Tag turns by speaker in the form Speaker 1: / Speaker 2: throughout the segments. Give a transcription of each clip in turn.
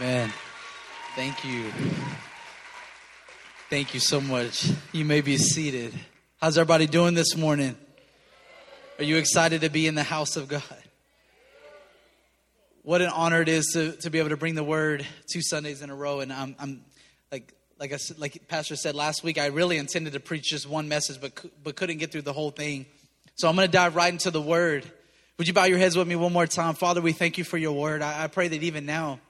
Speaker 1: Amen. Thank you. Thank you so much. You may be seated. How's everybody doing this morning? Are you excited to be in the house of God? What an honor it is to, to be able to bring the word two Sundays in a row. And I'm, I'm like, like I like Pastor said last week, I really intended to preach just one message, but, but couldn't get through the whole thing. So I'm going to dive right into the word. Would you bow your heads with me one more time? Father, we thank you for your word. I, I pray that even now,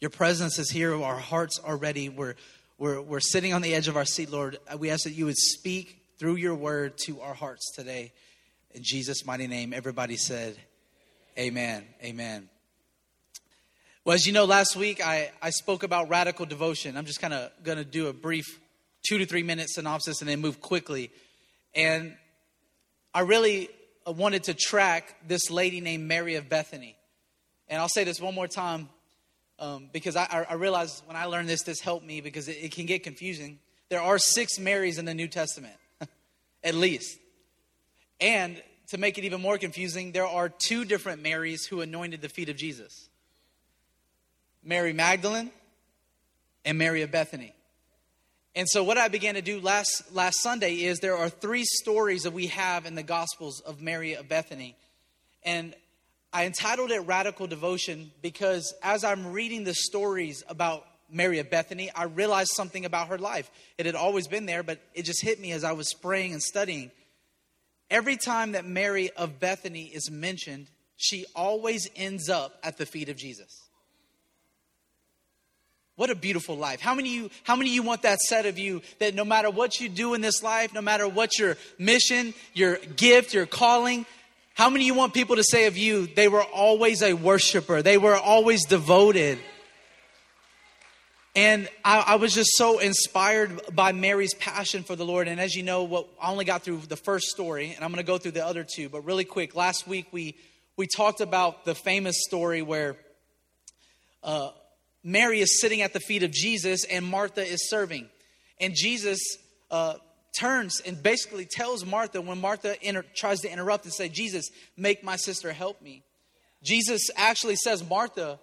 Speaker 1: your presence is here. Our hearts are ready. We're, we're, we're sitting on the edge of our seat, Lord. We ask that you would speak through your word to our hearts today. In Jesus' mighty name, everybody said, Amen. Amen. Well, as you know, last week I, I spoke about radical devotion. I'm just kind of going to do a brief two to three minute synopsis and then move quickly. And I really uh, wanted to track this lady named Mary of Bethany. And I'll say this one more time um, because I, I realized when I learned this, this helped me because it, it can get confusing. There are six Marys in the New Testament, at least. And to make it even more confusing, there are two different Marys who anointed the feet of Jesus Mary Magdalene and Mary of Bethany. And so what I began to do last last Sunday is there are three stories that we have in the Gospels of Mary of Bethany. And I entitled it Radical Devotion because as I'm reading the stories about Mary of Bethany, I realized something about her life. It had always been there, but it just hit me as I was praying and studying. Every time that Mary of Bethany is mentioned, she always ends up at the feet of Jesus. What a beautiful life. How many you how many you want that set of you that no matter what you do in this life, no matter what your mission, your gift, your calling, how many you want people to say of you they were always a worshiper, they were always devoted? And I, I, was just so inspired by Mary's passion for the Lord. And as you know, what I only got through the first story, and I'm going to go through the other two. But really quick, last week we we talked about the famous story where uh, Mary is sitting at the feet of Jesus and Martha is serving. And Jesus uh, turns and basically tells Martha when Martha inter- tries to interrupt and say, Jesus, make my sister help me. Jesus actually says, Martha,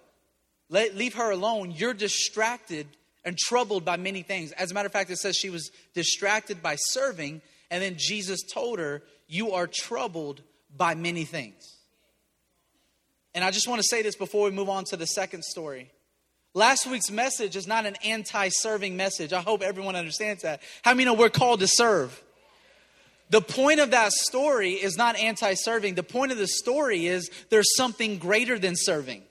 Speaker 1: let, leave her alone. You're distracted and troubled by many things. As a matter of fact, it says she was distracted by serving, and then Jesus told her, You are troubled by many things. And I just want to say this before we move on to the second story. Last week's message is not an anti serving message. I hope everyone understands that. How many know we're called to serve? The point of that story is not anti serving. The point of the story is there's something greater than serving.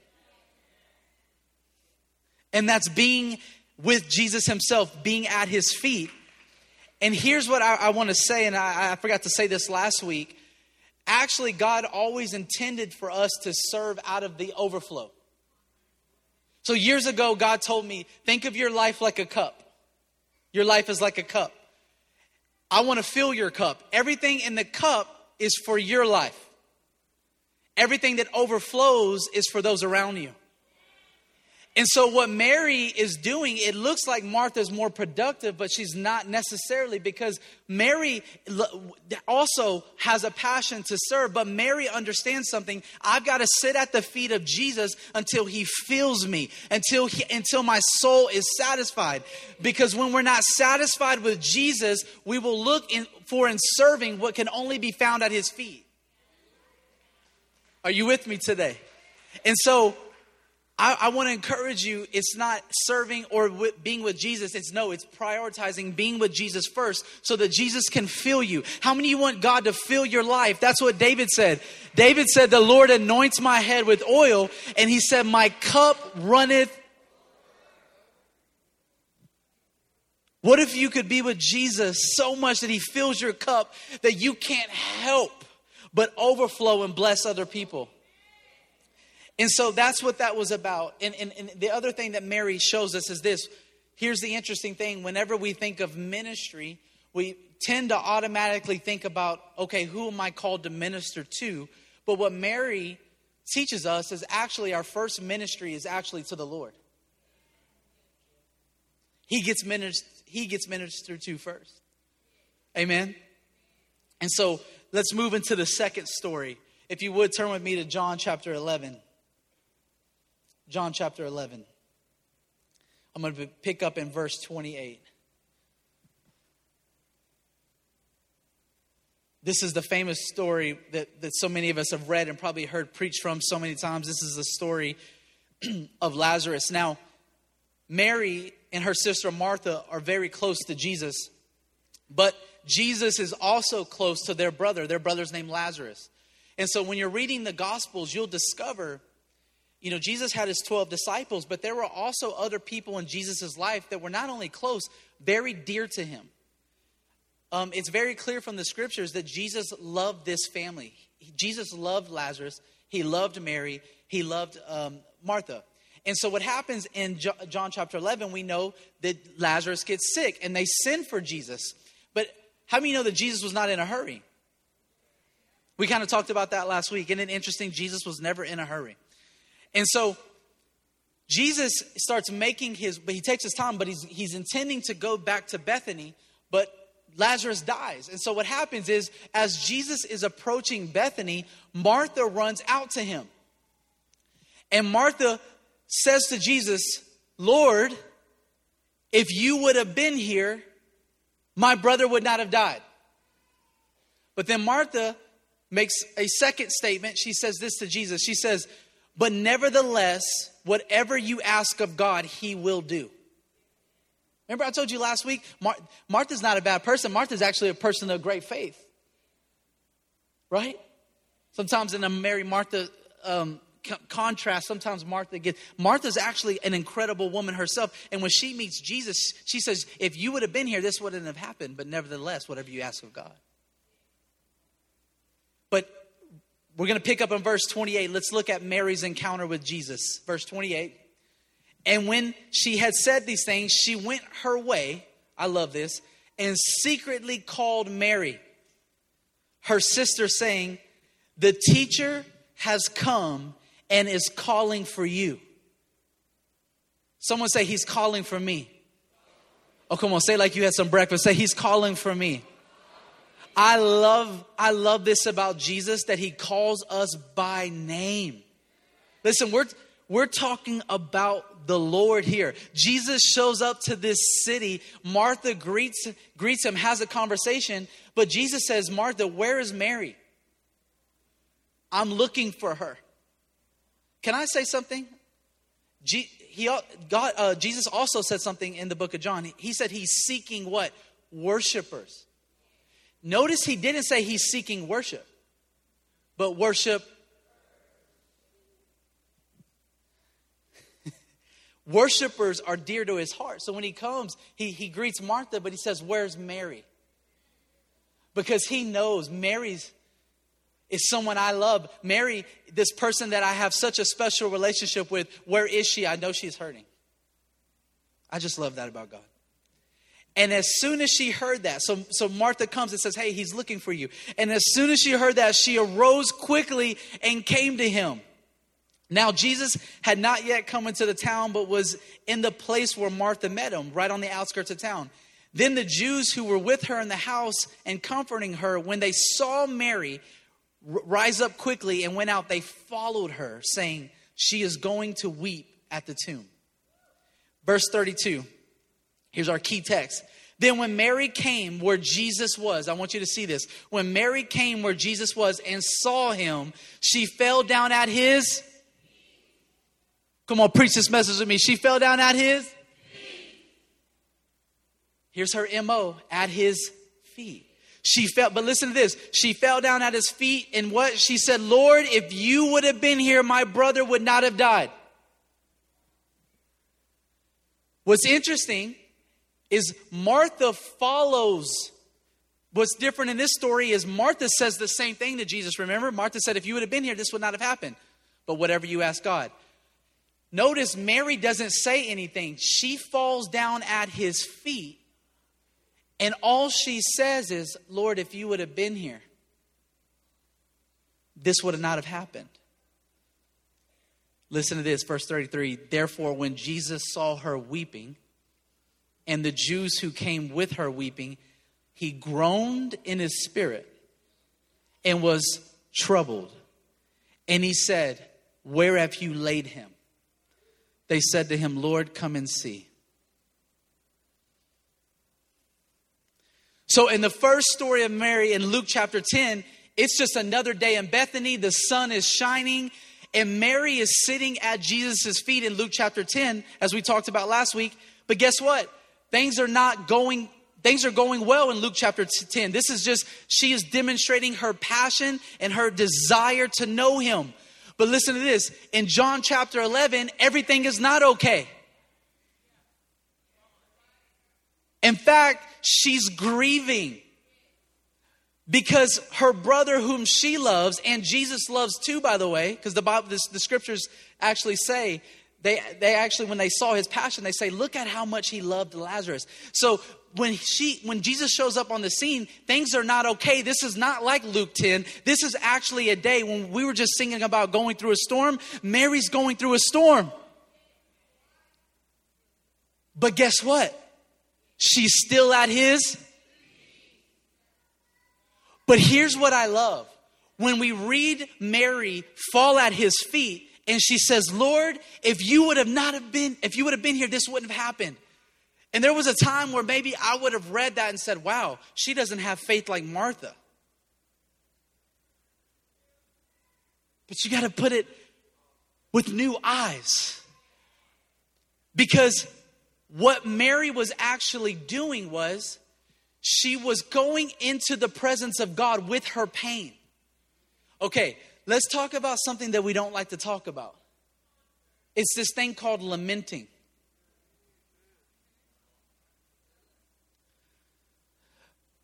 Speaker 1: And that's being with Jesus Himself, being at His feet. And here's what I, I want to say, and I, I forgot to say this last week. Actually, God always intended for us to serve out of the overflow. So years ago, God told me, think of your life like a cup. Your life is like a cup. I want to fill your cup. Everything in the cup is for your life. Everything that overflows is for those around you. And so, what Mary is doing, it looks like Martha's more productive, but she's not necessarily because Mary also has a passion to serve. But Mary understands something. I've got to sit at the feet of Jesus until he fills me, until, he, until my soul is satisfied. Because when we're not satisfied with Jesus, we will look in, for in serving what can only be found at his feet. Are you with me today? And so, I, I want to encourage you. It's not serving or w- being with Jesus. It's no, it's prioritizing being with Jesus first so that Jesus can fill you. How many you want God to fill your life? That's what David said. David said, The Lord anoints my head with oil, and he said, My cup runneth. What if you could be with Jesus so much that he fills your cup that you can't help but overflow and bless other people? And so that's what that was about. And, and, and, the other thing that Mary shows us is this. Here's the interesting thing whenever we think of ministry, we tend to automatically think about, okay, who am I called to minister to? But what Mary teaches us is actually our first ministry is actually to the Lord. He gets ministered, he gets ministered to first. Amen. And so let's move into the second story. If you would turn with me to John chapter 11. John chapter 11. I'm going to pick up in verse 28. This is the famous story that, that so many of us have read and probably heard preached from so many times. This is the story of Lazarus. Now, Mary and her sister Martha are very close to Jesus, but Jesus is also close to their brother. Their brother's named Lazarus. And so when you're reading the Gospels, you'll discover, you know, Jesus had his 12 disciples, but there were also other people in Jesus' life that were not only close, very dear to him. Um, it's very clear from the scriptures that Jesus loved this family. Jesus loved Lazarus, he loved Mary, he loved um, Martha. And so, what happens in John chapter 11, we know that Lazarus gets sick and they send for Jesus. But how many know that Jesus was not in a hurry? We kind of talked about that last week. Isn't it interesting? Jesus was never in a hurry. And so, Jesus starts making his, but he takes his time, but he's, he's intending to go back to Bethany, but Lazarus dies. And so, what happens is, as Jesus is approaching Bethany, Martha runs out to him. And Martha says to Jesus, Lord, if you would have been here, my brother would not have died. But then Martha makes a second statement. She says this to Jesus. She says, But nevertheless, whatever you ask of God, he will do. Remember, I told you last week, Mar- Martha's not a bad person. Martha's actually a person of great faith. Right? Sometimes in a Mary Martha um, contrast, sometimes Martha gets. Martha's actually an incredible woman herself. And when she meets Jesus, she says, If you would have been here, this wouldn't have happened. But nevertheless, whatever you ask of God. But we're going to pick up in verse 28. Let's look at Mary's encounter with Jesus. Verse 28. And when she had said these things, she went her way. I love this. And secretly called Mary, her sister, saying, The teacher has come and is calling for you. Someone say, He's calling for me. Oh, come on, say like you had some breakfast. Say, He's calling for me. I love, I love this about Jesus that He calls us by name. Listen, we're we're talking about the Lord here. Jesus shows up to this city. Martha greets, greets him, has a conversation, but Jesus says, Martha, where is Mary? I'm looking for her. Can I say something? G- he, God, uh, Jesus also said something in the book of John. He, he said he's seeking what? Worshippers. Notice he didn't say he's seeking worship, but worship. Worshippers are dear to his heart. So when he comes, he, he greets Martha, but he says, Where's Mary? Because he knows Mary's is someone I love. Mary, this person that I have such a special relationship with, where is she? I know she's hurting. I just love that about God. And as soon as she heard that, so, so Martha comes and says, Hey, he's looking for you. And as soon as she heard that, she arose quickly and came to him. Now, Jesus had not yet come into the town, but was in the place where Martha met him, right on the outskirts of town. Then the Jews who were with her in the house and comforting her, when they saw Mary rise up quickly and went out, they followed her, saying, She is going to weep at the tomb. Verse 32. Here's our key text. Then, when Mary came where Jesus was, I want you to see this. When Mary came where Jesus was and saw him, she fell down at his. Come on, preach this message with me. She fell down at his. Here's her MO at his feet. She fell, but listen to this. She fell down at his feet and what? She said, Lord, if you would have been here, my brother would not have died. What's interesting is Martha follows. What's different in this story is Martha says the same thing to Jesus. Remember, Martha said, if you would have been here, this would not have happened. But whatever you ask God. Notice Mary doesn't say anything. She falls down at his feet and all she says is, Lord, if you would have been here, this would not have happened. Listen to this, verse 33. Therefore, when Jesus saw her weeping, and the Jews who came with her weeping, he groaned in his spirit and was troubled. And he said, Where have you laid him? They said to him, Lord, come and see. So, in the first story of Mary in Luke chapter 10, it's just another day in Bethany. The sun is shining, and Mary is sitting at Jesus' feet in Luke chapter 10, as we talked about last week. But guess what? Things are not going things are going well in Luke chapter 10. This is just she is demonstrating her passion and her desire to know him. But listen to this. In John chapter 11, everything is not okay. In fact, she's grieving because her brother, whom she loves, and Jesus loves too, by the way, because the Bible, the, the scriptures actually say they, they actually when they saw his passion they say look at how much he loved lazarus. So when she when jesus shows up on the scene things are not okay. This is not like luke 10 this is actually a day when we were just singing about going through a storm. Mary's going through a storm. But guess what? She's still at his. But here's what i love. When we read mary fall at his feet and she says, Lord, if you would have not have been, if you would have been here, this wouldn't have happened. And there was a time where maybe I would have read that and said, wow, she doesn't have faith like Martha. But you got to put it with new eyes. Because what Mary was actually doing was she was going into the presence of God with her pain. Okay, Let's talk about something that we don't like to talk about. It's this thing called lamenting.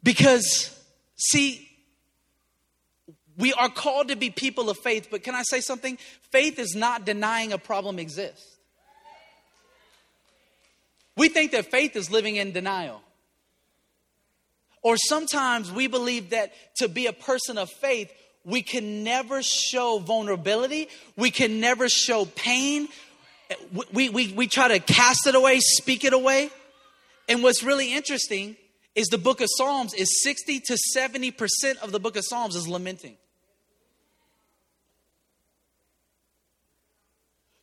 Speaker 1: Because, see, we are called to be people of faith, but can I say something? Faith is not denying a problem exists. We think that faith is living in denial. Or sometimes we believe that to be a person of faith, we can never show vulnerability. We can never show pain. We, we, we try to cast it away, speak it away. And what's really interesting is the book of Psalms is 60 to 70% of the book of Psalms is lamenting.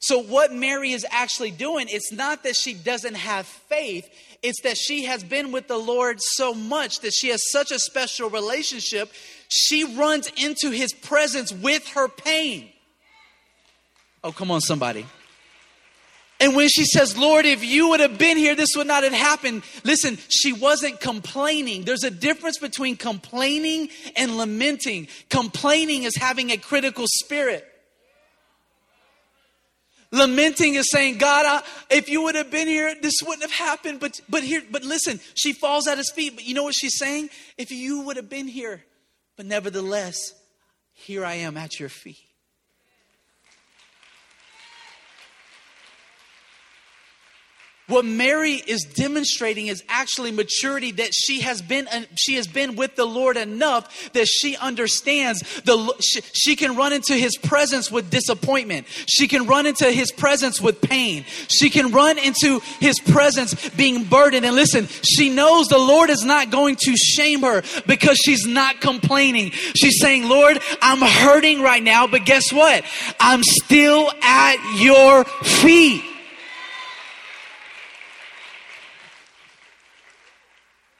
Speaker 1: So, what Mary is actually doing, it's not that she doesn't have faith, it's that she has been with the Lord so much that she has such a special relationship, she runs into his presence with her pain. Oh, come on, somebody. And when she says, Lord, if you would have been here, this would not have happened. Listen, she wasn't complaining. There's a difference between complaining and lamenting. Complaining is having a critical spirit. Lamenting is saying, God, I, if you would have been here, this wouldn't have happened. But but here, but listen, she falls at his feet. But you know what she's saying? If you would have been here, but nevertheless, here I am at your feet. What Mary is demonstrating is actually maturity that she has been uh, she has been with the Lord enough that she understands the she, she can run into his presence with disappointment. She can run into his presence with pain. She can run into his presence being burdened and listen, she knows the Lord is not going to shame her because she's not complaining. She's saying, "Lord, I'm hurting right now, but guess what? I'm still at your feet."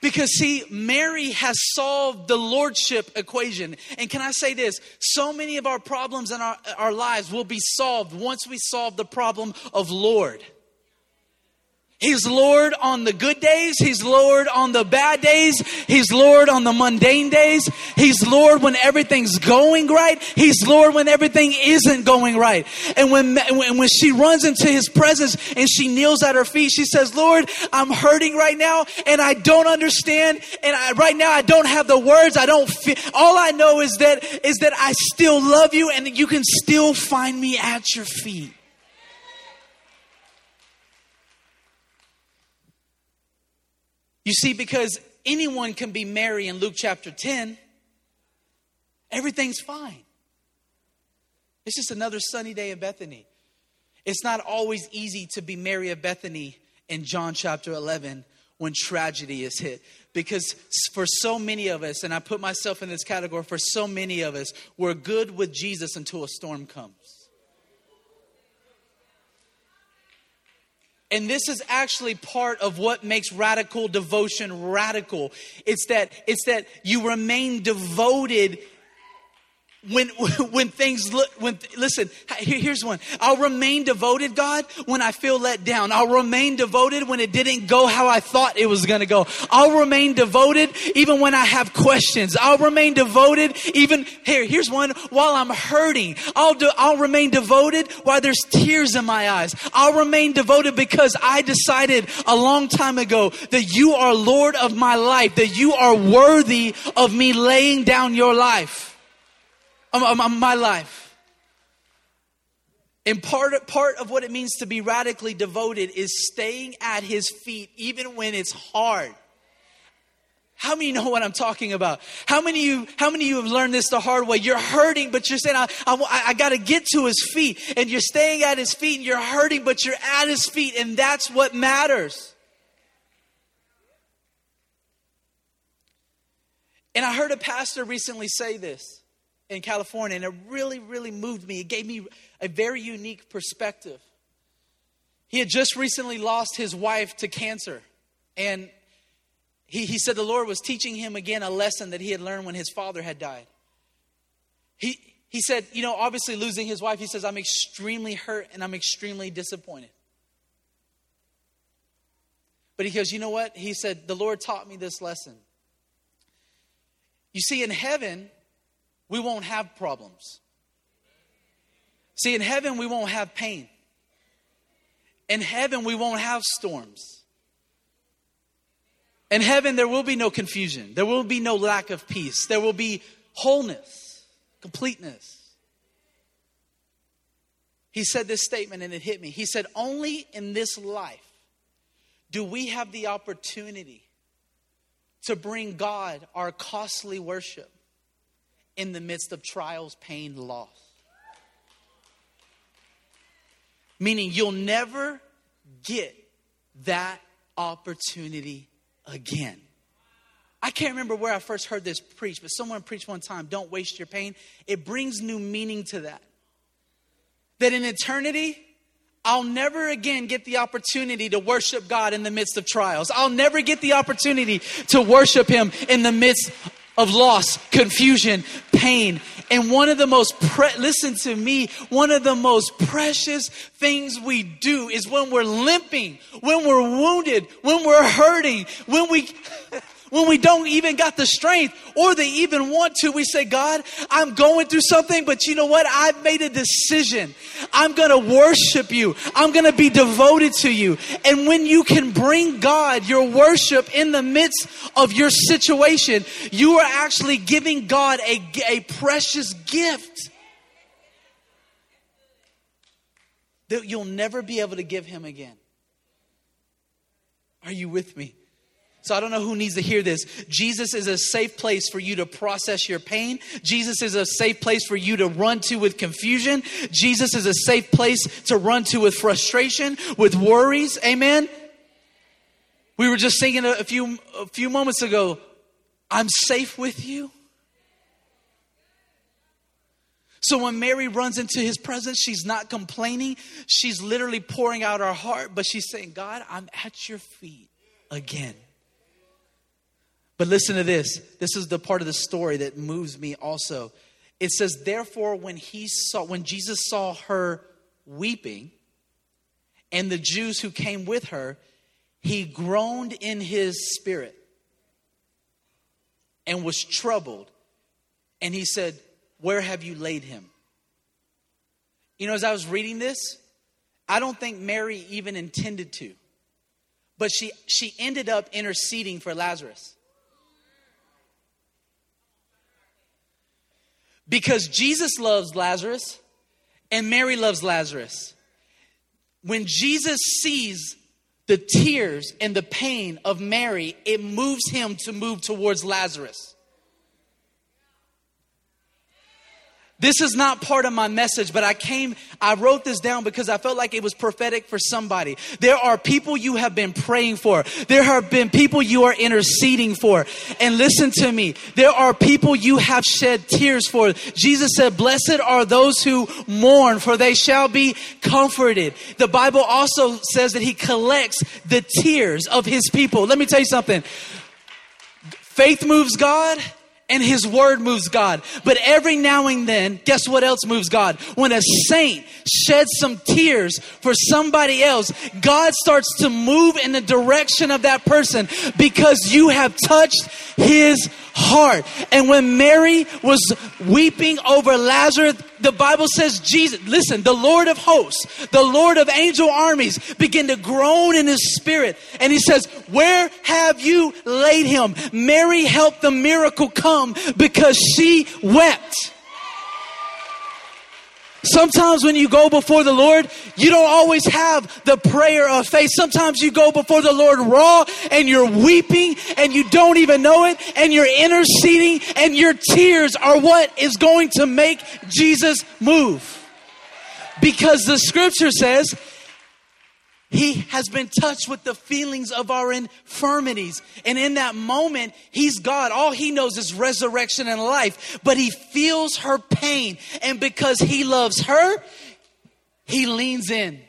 Speaker 1: Because, see, Mary has solved the lordship equation. And can I say this? So many of our problems in our, our lives will be solved once we solve the problem of Lord. He's Lord on the good days. He's Lord on the bad days. He's Lord on the mundane days. He's Lord when everything's going right. He's Lord when everything isn't going right. And when, when she runs into his presence and she kneels at her feet, she says, Lord, I'm hurting right now and I don't understand. And I, right now I don't have the words. I don't feel, all I know is that, is that I still love you and you can still find me at your feet. You see, because anyone can be Mary in Luke chapter 10, everything's fine. It's just another sunny day in Bethany. It's not always easy to be Mary of Bethany in John chapter 11 when tragedy is hit. Because for so many of us, and I put myself in this category, for so many of us, we're good with Jesus until a storm comes. And this is actually part of what makes radical devotion radical. It's that it's that you remain devoted when when things look when listen here's one. I'll remain devoted god when i feel let down. I'll remain devoted when it didn't go how i thought it was going to go. I'll remain devoted even when i have questions. I'll remain devoted even here here's one while i'm hurting. I'll do i'll remain devoted while there's tears in my eyes. I'll remain devoted because i decided a long time ago that you are lord of my life that you are worthy of me laying down your life of, of my life. And part, part of what it means to be radically devoted is staying at his feet even when it's hard. How many know what I'm talking about? How many you, how many you have learned this the hard way? You're hurting, but you're saying, I, I, I got to get to his feet. And you're staying at his feet and you're hurting, but you're at his feet. And that's what matters. And I heard a pastor recently say this in California, and it really, really moved me. It gave me a very unique perspective. He had just recently lost his wife to cancer, and he, he said the Lord was teaching him again a lesson that he had learned when his father had died. He, he said, You know, obviously losing his wife, he says, I'm extremely hurt and I'm extremely disappointed. But he goes, You know what? He said, The Lord taught me this lesson. You see, in heaven, we won't have problems. See, in heaven, we won't have pain. In heaven, we won't have storms. In heaven, there will be no confusion. There will be no lack of peace. There will be wholeness, completeness. He said this statement and it hit me. He said, Only in this life do we have the opportunity to bring God our costly worship in the midst of trials, pain, loss. Meaning you'll never get that opportunity again. I can't remember where I first heard this preached, but someone preached one time, don't waste your pain. It brings new meaning to that. That in eternity, I'll never again get the opportunity to worship God in the midst of trials. I'll never get the opportunity to worship Him in the midst of loss, confusion, pain. And one of the most, pre- listen to me, one of the most precious things we do is when we're limping, when we're wounded, when we're hurting, when we, when we don't even got the strength or they even want to, we say, God, I'm going through something, but you know what? I've made a decision. I'm going to worship you. I'm going to be devoted to you. And when you can bring God your worship in the midst of your situation, you are actually giving God a, a precious gift that you'll never be able to give him again. Are you with me? So I don't know who needs to hear this. Jesus is a safe place for you to process your pain. Jesus is a safe place for you to run to with confusion. Jesus is a safe place to run to with frustration, with worries. Amen. We were just singing a, few a few moments ago, I'm safe with you. So when Mary runs into his presence, she's not complaining. She's literally pouring out her heart, but she's saying, God, I'm at your feet again. But listen to this. This is the part of the story that moves me also. It says, therefore, when he saw, when Jesus saw her weeping, and the Jews who came with her, he groaned in his spirit and was troubled. And he said, Where have you laid him? You know, as I was reading this, I don't think Mary even intended to, but she, she ended up interceding for Lazarus. Because Jesus loves Lazarus and Mary loves Lazarus. When Jesus sees the tears and the pain of Mary, it moves him to move towards Lazarus. This is not part of my message, but I came, I wrote this down because I felt like it was prophetic for somebody. There are people you have been praying for. There have been people you are interceding for. And listen to me. There are people you have shed tears for. Jesus said, blessed are those who mourn, for they shall be comforted. The Bible also says that he collects the tears of his people. Let me tell you something. Faith moves God and his word moves God. But every now and then, guess what else moves God? When a saint sheds some tears for somebody else, God starts to move in the direction of that person because you have touched his heart. And when Mary was weeping over Lazarus, the Bible says Jesus, listen, the Lord of hosts, the Lord of angel armies begin to groan in his spirit. And he says, Where have you laid him? Mary helped the miracle come because she wept. Sometimes when you go before the Lord, you don't always have the prayer of faith. Sometimes you go before the Lord raw and you're weeping and you don't even know it and you're interceding and your tears are what is going to make Jesus move. Because the scripture says he has been touched with the feelings of our infirmities. And in that moment, He's God. All He knows is resurrection and life. But He feels her pain. And because He loves her, He leans in.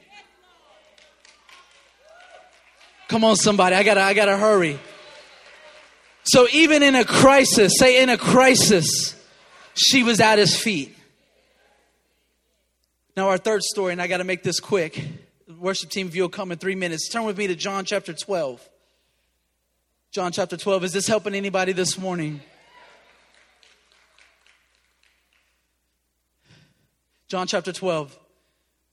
Speaker 1: Come on, somebody. I gotta, I gotta hurry. So even in a crisis, say in a crisis, she was at his feet. Now, our third story, and I gotta make this quick worship team, if you'll come in three minutes, turn with me to John chapter 12. John chapter 12. Is this helping anybody this morning? John chapter 12.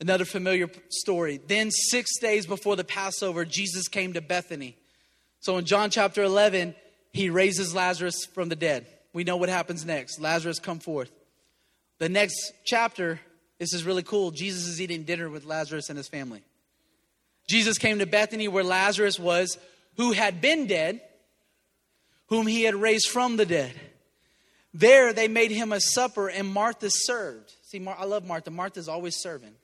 Speaker 1: Another familiar story. Then, six days before the Passover, Jesus came to Bethany. So, in John chapter 11, he raises Lazarus from the dead. We know what happens next. Lazarus come forth. The next chapter, this is really cool. Jesus is eating dinner with Lazarus and his family. Jesus came to Bethany where Lazarus was, who had been dead, whom he had raised from the dead. There they made him a supper, and Martha served. See, Mar- I love Martha. Martha's always serving,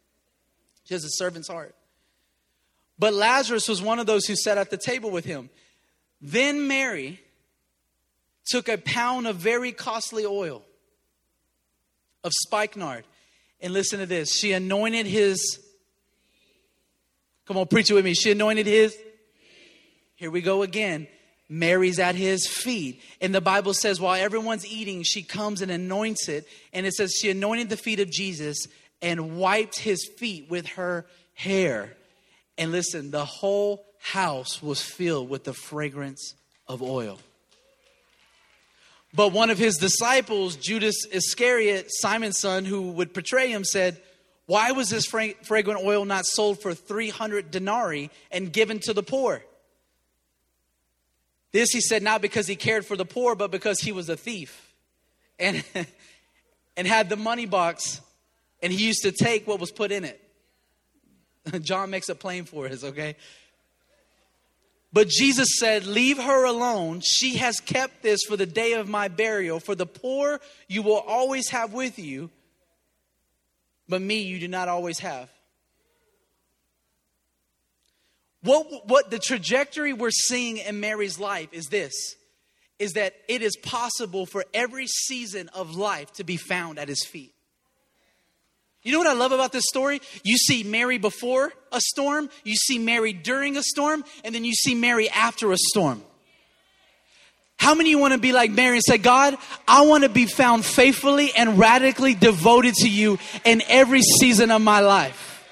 Speaker 1: she has a servant's heart. But Lazarus was one of those who sat at the table with him. Then Mary took a pound of very costly oil of spikenard. And listen to this she anointed his Come on, preach it with me. She anointed his. Here we go again. Mary's at his feet. And the Bible says, while everyone's eating, she comes and anoints it. And it says, she anointed the feet of Jesus and wiped his feet with her hair. And listen, the whole house was filled with the fragrance of oil. But one of his disciples, Judas Iscariot, Simon's son, who would betray him, said, why was this fragrant oil not sold for 300 denarii and given to the poor? This he said not because he cared for the poor, but because he was a thief and, and had the money box and he used to take what was put in it. John makes it plain for us, okay? But Jesus said, Leave her alone. She has kept this for the day of my burial. For the poor you will always have with you but me you do not always have. What, what the trajectory we're seeing in Mary's life is this is that it is possible for every season of life to be found at his feet. You know what I love about this story? You see Mary before a storm, you see Mary during a storm, and then you see Mary after a storm. How many you want to be like Mary and say, God, I want to be found faithfully and radically devoted to you in every season of my life?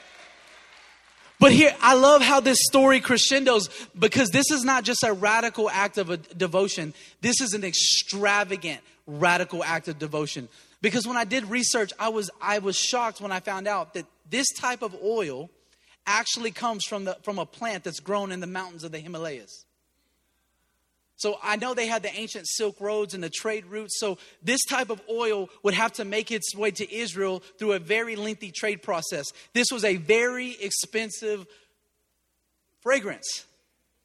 Speaker 1: But here, I love how this story crescendos because this is not just a radical act of a devotion. This is an extravagant, radical act of devotion. Because when I did research, I was, I was shocked when I found out that this type of oil actually comes from, the, from a plant that's grown in the mountains of the Himalayas. So I know they had the ancient silk roads and the trade routes. So this type of oil would have to make its way to Israel through a very lengthy trade process. This was a very expensive fragrance.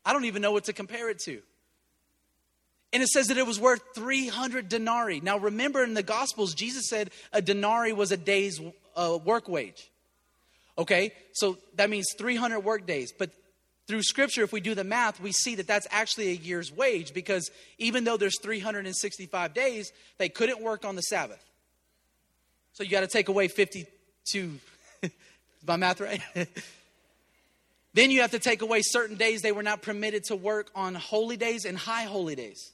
Speaker 1: I don't even know what to compare it to. And it says that it was worth 300 denarii. Now, remember in the Gospels, Jesus said a denarii was a day's uh, work wage. Okay, so that means 300 work days. But through scripture, if we do the math, we see that that's actually a year's wage because even though there's 365 days, they couldn't work on the Sabbath. So you got to take away 52. Is my math right? then you have to take away certain days they were not permitted to work on holy days and high holy days.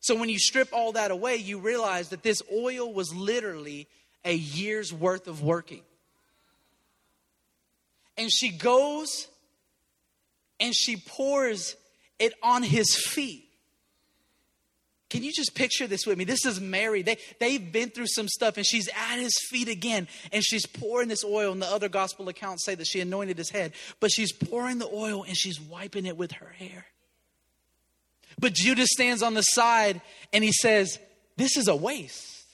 Speaker 1: So when you strip all that away, you realize that this oil was literally a year's worth of working. And she goes and she pours it on his feet. Can you just picture this with me? This is Mary. They, they've been through some stuff, and she's at his feet again, and she's pouring this oil. And the other gospel accounts say that she anointed his head, but she's pouring the oil and she's wiping it with her hair. But Judas stands on the side and he says, This is a waste.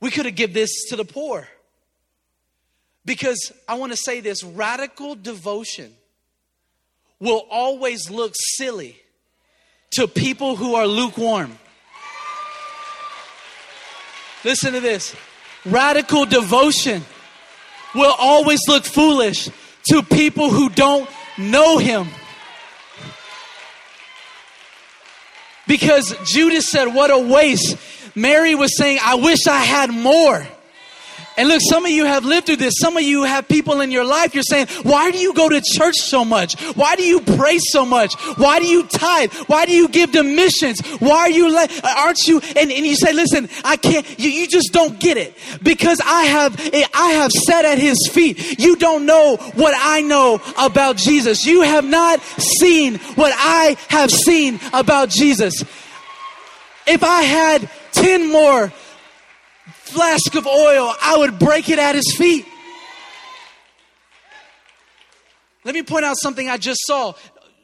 Speaker 1: We could have given this to the poor. Because I want to say this radical devotion will always look silly to people who are lukewarm. Listen to this radical devotion will always look foolish to people who don't know him. Because Judas said, What a waste. Mary was saying, I wish I had more. And look, some of you have lived through this. Some of you have people in your life. You're saying, why do you go to church so much? Why do you pray so much? Why do you tithe? Why do you give to missions? Why are you, le- aren't you? And, and you say, listen, I can't, you, you just don't get it because I have, I have sat at his feet. You don't know what I know about Jesus. You have not seen what I have seen about Jesus. If I had 10 more flask of oil, I would break it at his feet. Let me point out something I just saw.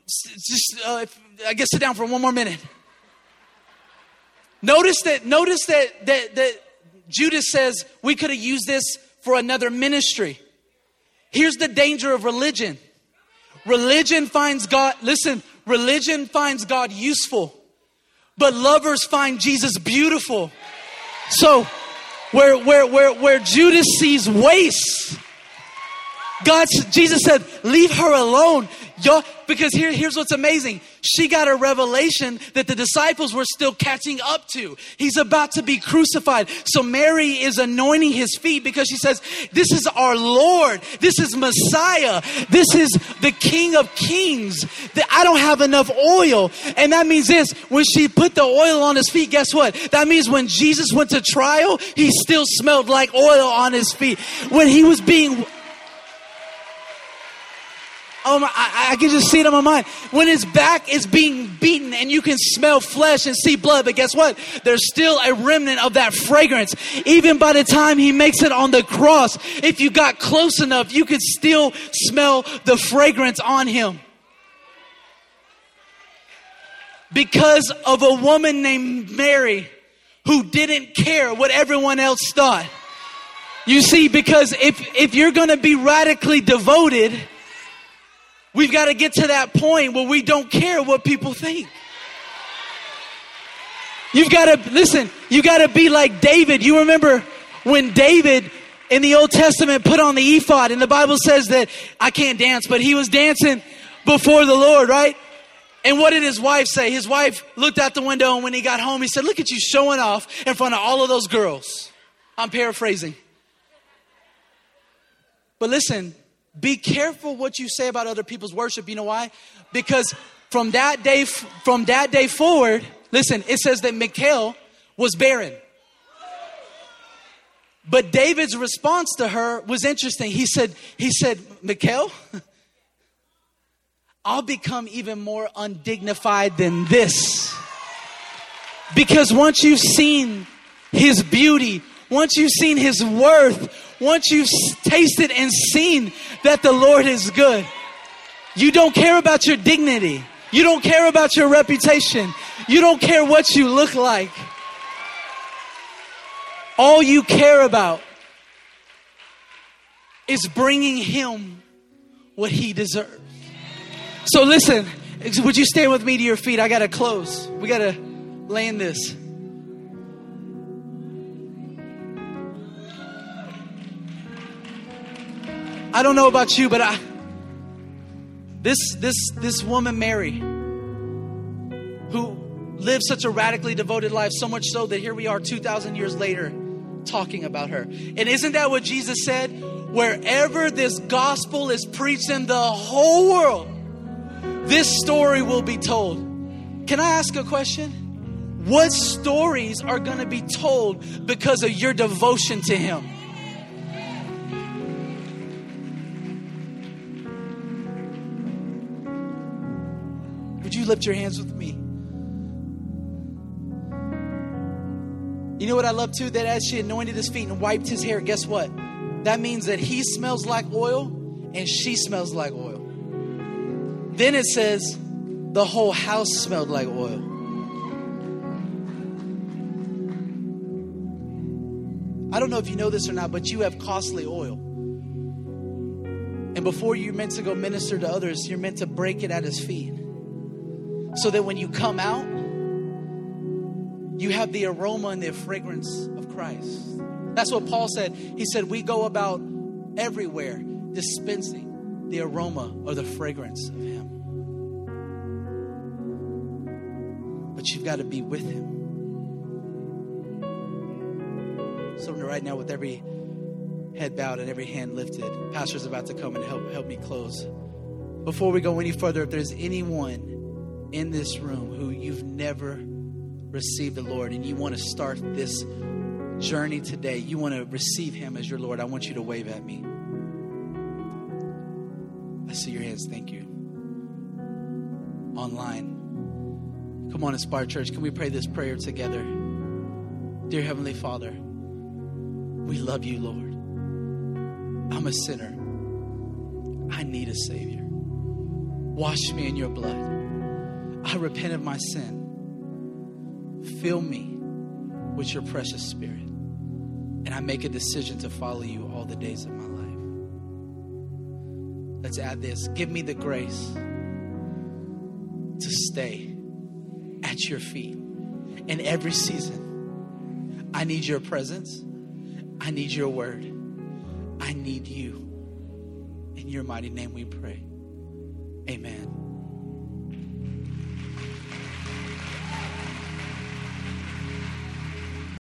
Speaker 1: Just, uh, if, I guess sit down for one more minute. Notice that. Notice that that that Judas says we could have used this for another ministry. Here's the danger of religion. Religion finds God. Listen, religion finds God useful, but lovers find Jesus beautiful. So where, where, where, where Judas sees waste. God, Jesus said, leave her alone. Y'all, because here, here's what's amazing. She got a revelation that the disciples were still catching up to. He's about to be crucified. So Mary is anointing his feet because she says, This is our Lord. This is Messiah. This is the King of Kings. I don't have enough oil. And that means this when she put the oil on his feet, guess what? That means when Jesus went to trial, he still smelled like oil on his feet. When he was being Oh my, I, I, can just see it in my mind. When his back is being beaten and you can smell flesh and see blood, but guess what? There's still a remnant of that fragrance. Even by the time he makes it on the cross, if you got close enough, you could still smell the fragrance on him. Because of a woman named Mary who didn't care what everyone else thought. You see, because if, if you're gonna be radically devoted, We've got to get to that point where we don't care what people think. You've got to, listen, you got to be like David. You remember when David in the Old Testament put on the ephod, and the Bible says that I can't dance, but he was dancing before the Lord, right? And what did his wife say? His wife looked out the window, and when he got home, he said, Look at you showing off in front of all of those girls. I'm paraphrasing. But listen, be careful what you say about other people's worship. You know why? Because from that day, from that day forward, listen, it says that Michal was barren. But David's response to her was interesting. He said, he said, Michal, I'll become even more undignified than this. Because once you've seen his beauty, once you've seen his worth, once you've tasted and seen that the Lord is good, you don't care about your dignity. You don't care about your reputation. You don't care what you look like. All you care about is bringing him what he deserves. So listen, Would you stand with me to your feet? I got to close. We got to land this. I don't know about you, but I this this this woman Mary who lived such a radically devoted life so much so that here we are 2000 years later talking about her. And isn't that what Jesus said? Wherever this gospel is preached in the whole world, this story will be told. Can I ask a question? What stories are going to be told because of your devotion to Him? Lift your hands with me? You know what I love too? That as she anointed his feet and wiped his hair, guess what? That means that he smells like oil and she smells like oil. Then it says the whole house smelled like oil. I don't know if you know this or not, but you have costly oil. And before you're meant to go minister to others, you're meant to break it at his feet. So that when you come out, you have the aroma and the fragrance of Christ. That's what Paul said. He said, We go about everywhere dispensing the aroma or the fragrance of Him. But you've got to be with Him. So, right now, with every head bowed and every hand lifted, Pastor's about to come and help, help me close. Before we go any further, if there's anyone in this room who you've never received the Lord and you want to start this journey today, you want to receive Him as your Lord, I want you to wave at me. I see your hands. Thank you. Online. Come on, Inspire Church. Can we pray this prayer together? Dear Heavenly Father, we love you, Lord. I'm a sinner. I need a Savior. Wash me in your blood. I repent of my sin. Fill me with your precious spirit. And I make a decision to follow you all the days of my life. Let's add this give me the grace to stay at your feet in every season. I need your presence. I need your word. I need you. In your mighty name we pray. Amen.